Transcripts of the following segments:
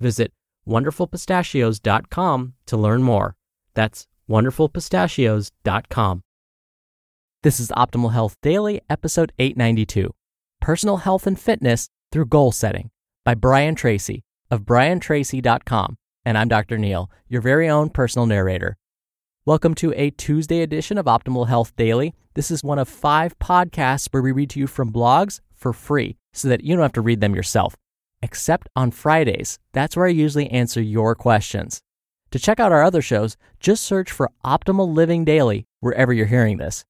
Visit wonderfulpistachios.com to learn more. That's wonderfulpistachios.com. This is Optimal Health Daily, episode 892 Personal Health and Fitness Through Goal Setting by Brian Tracy of briantracy.com. And I'm Dr. Neal, your very own personal narrator. Welcome to a Tuesday edition of Optimal Health Daily. This is one of five podcasts where we read to you from blogs for free so that you don't have to read them yourself. Except on Fridays. That's where I usually answer your questions. To check out our other shows, just search for Optimal Living Daily wherever you're hearing this.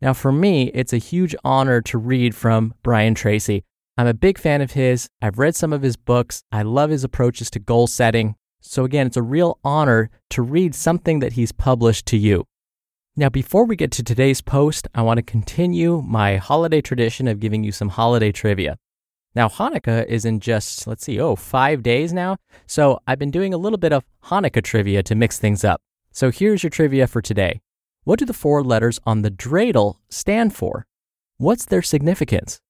Now, for me, it's a huge honor to read from Brian Tracy. I'm a big fan of his. I've read some of his books. I love his approaches to goal setting. So, again, it's a real honor to read something that he's published to you. Now, before we get to today's post, I want to continue my holiday tradition of giving you some holiday trivia. Now, Hanukkah is in just, let's see, oh, five days now. So, I've been doing a little bit of Hanukkah trivia to mix things up. So, here's your trivia for today. What do the four letters on the dreidel stand for? What's their significance?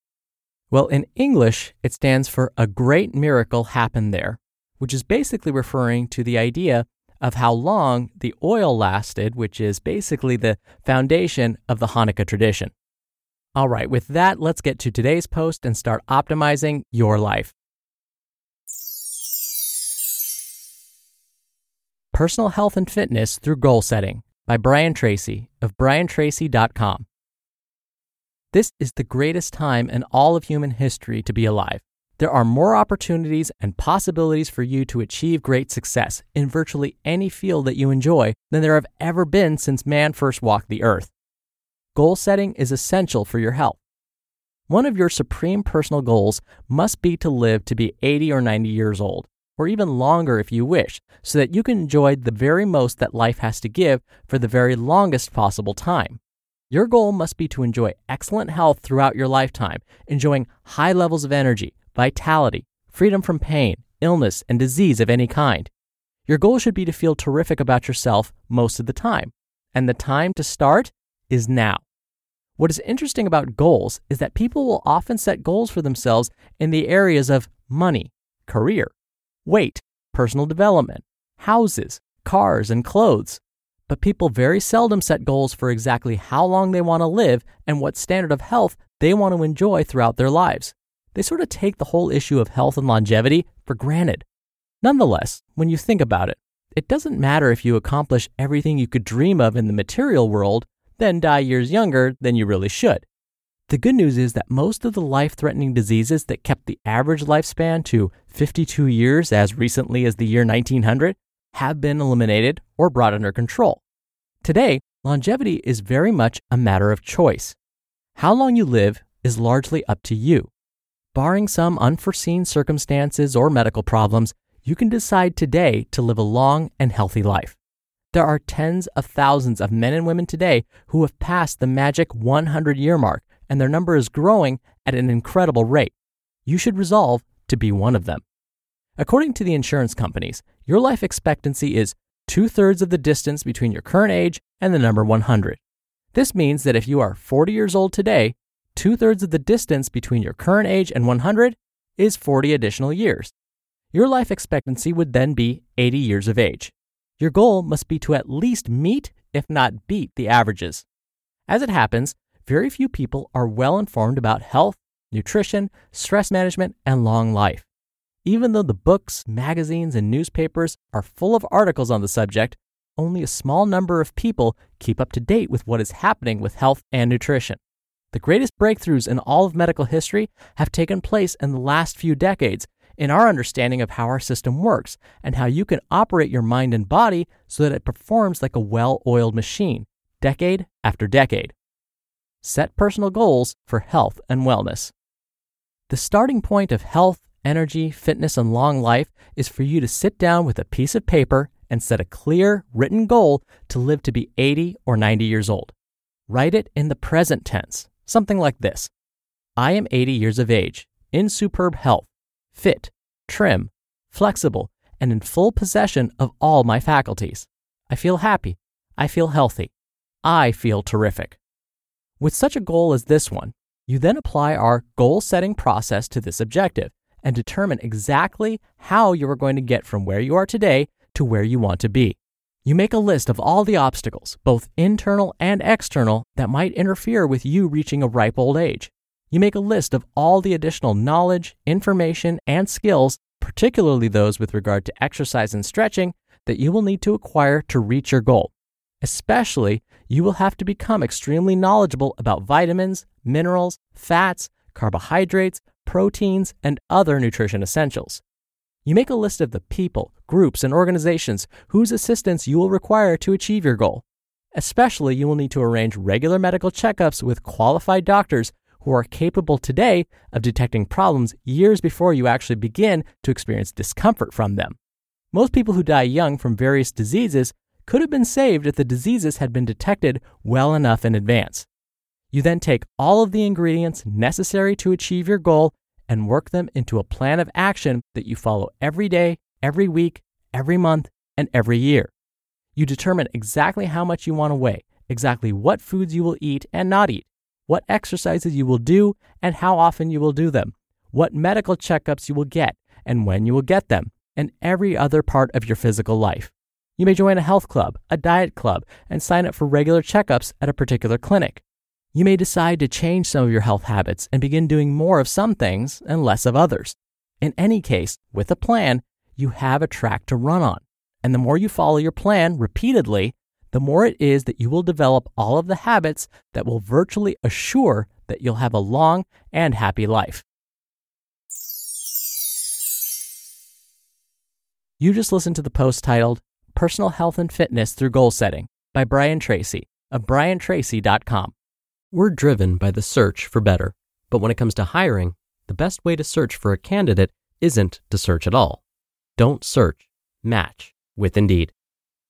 Well, in English, it stands for a great miracle happened there, which is basically referring to the idea of how long the oil lasted, which is basically the foundation of the Hanukkah tradition. All right, with that, let's get to today's post and start optimizing your life. Personal Health and Fitness Through Goal Setting by Brian Tracy of briantracy.com. This is the greatest time in all of human history to be alive. There are more opportunities and possibilities for you to achieve great success in virtually any field that you enjoy than there have ever been since man first walked the earth. Goal setting is essential for your health. One of your supreme personal goals must be to live to be 80 or 90 years old or even longer if you wish, so that you can enjoy the very most that life has to give for the very longest possible time. Your goal must be to enjoy excellent health throughout your lifetime, enjoying high levels of energy, vitality, freedom from pain, illness, and disease of any kind. Your goal should be to feel terrific about yourself most of the time, and the time to start is now. What is interesting about goals is that people will often set goals for themselves in the areas of money, career, weight, personal development, houses, cars, and clothes. But people very seldom set goals for exactly how long they want to live and what standard of health they want to enjoy throughout their lives. They sort of take the whole issue of health and longevity for granted. Nonetheless, when you think about it, it doesn't matter if you accomplish everything you could dream of in the material world, then die years younger than you really should. The good news is that most of the life threatening diseases that kept the average lifespan to 52 years as recently as the year 1900 have been eliminated or brought under control. Today, longevity is very much a matter of choice. How long you live is largely up to you. Barring some unforeseen circumstances or medical problems, you can decide today to live a long and healthy life. There are tens of thousands of men and women today who have passed the magic 100 year mark and their number is growing at an incredible rate. You should resolve to be one of them. According to the insurance companies, your life expectancy is two thirds of the distance between your current age and the number 100. This means that if you are 40 years old today, two thirds of the distance between your current age and 100 is 40 additional years. Your life expectancy would then be 80 years of age. Your goal must be to at least meet, if not beat, the averages. As it happens, very few people are well informed about health, nutrition, stress management, and long life. Even though the books, magazines, and newspapers are full of articles on the subject, only a small number of people keep up to date with what is happening with health and nutrition. The greatest breakthroughs in all of medical history have taken place in the last few decades in our understanding of how our system works and how you can operate your mind and body so that it performs like a well oiled machine, decade after decade. Set personal goals for health and wellness. The starting point of health, energy, fitness, and long life is for you to sit down with a piece of paper and set a clear, written goal to live to be 80 or 90 years old. Write it in the present tense, something like this I am 80 years of age, in superb health, fit, trim, flexible, and in full possession of all my faculties. I feel happy. I feel healthy. I feel terrific. With such a goal as this one, you then apply our goal setting process to this objective and determine exactly how you are going to get from where you are today to where you want to be. You make a list of all the obstacles, both internal and external, that might interfere with you reaching a ripe old age. You make a list of all the additional knowledge, information, and skills, particularly those with regard to exercise and stretching, that you will need to acquire to reach your goal. Especially, you will have to become extremely knowledgeable about vitamins, minerals, fats, carbohydrates, proteins, and other nutrition essentials. You make a list of the people, groups, and organizations whose assistance you will require to achieve your goal. Especially, you will need to arrange regular medical checkups with qualified doctors who are capable today of detecting problems years before you actually begin to experience discomfort from them. Most people who die young from various diseases could have been saved if the diseases had been detected well enough in advance. You then take all of the ingredients necessary to achieve your goal and work them into a plan of action that you follow every day, every week, every month, and every year. You determine exactly how much you want to weigh, exactly what foods you will eat and not eat, what exercises you will do and how often you will do them, what medical checkups you will get and when you will get them, and every other part of your physical life. You may join a health club, a diet club, and sign up for regular checkups at a particular clinic. You may decide to change some of your health habits and begin doing more of some things and less of others. In any case, with a plan, you have a track to run on. And the more you follow your plan repeatedly, the more it is that you will develop all of the habits that will virtually assure that you'll have a long and happy life. You just listened to the post titled Personal Health and Fitness Through Goal Setting by Brian Tracy of briantracy.com. We're driven by the search for better. But when it comes to hiring, the best way to search for a candidate isn't to search at all. Don't search, match with Indeed.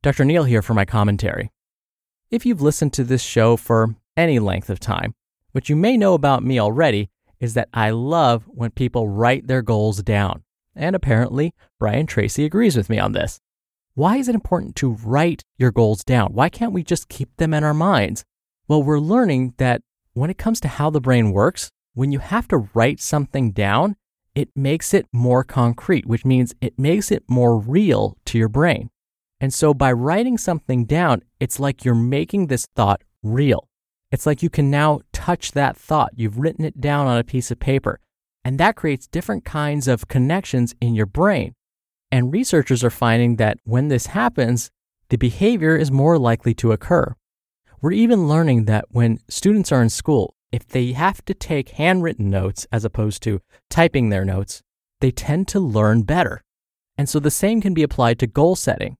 Dr. Neal here for my commentary. If you've listened to this show for any length of time, what you may know about me already is that I love when people write their goals down. And apparently, Brian Tracy agrees with me on this. Why is it important to write your goals down? Why can't we just keep them in our minds? Well, we're learning that when it comes to how the brain works, when you have to write something down, it makes it more concrete, which means it makes it more real to your brain. And so by writing something down, it's like you're making this thought real. It's like you can now touch that thought. You've written it down on a piece of paper. And that creates different kinds of connections in your brain. And researchers are finding that when this happens, the behavior is more likely to occur. We're even learning that when students are in school, if they have to take handwritten notes as opposed to typing their notes, they tend to learn better. And so the same can be applied to goal setting.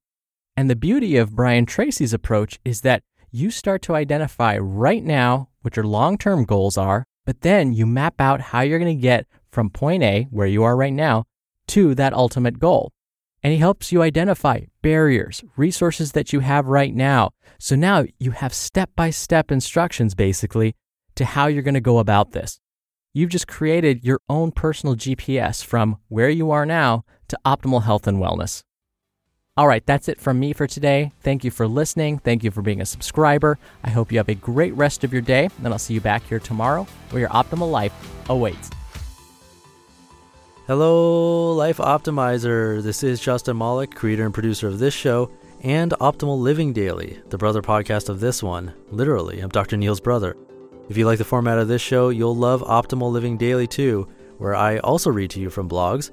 And the beauty of Brian Tracy's approach is that you start to identify right now what your long term goals are, but then you map out how you're going to get from point A, where you are right now, to that ultimate goal. And he helps you identify barriers, resources that you have right now. So now you have step by step instructions basically to how you're going to go about this. You've just created your own personal GPS from where you are now to optimal health and wellness. All right, that's it from me for today. Thank you for listening. Thank you for being a subscriber. I hope you have a great rest of your day, and I'll see you back here tomorrow where your optimal life awaits. Hello, Life Optimizer. This is Justin Malik, creator and producer of this show and Optimal Living Daily, the brother podcast of this one. Literally, I'm Dr. Neal's brother. If you like the format of this show, you'll love Optimal Living Daily too, where I also read to you from blogs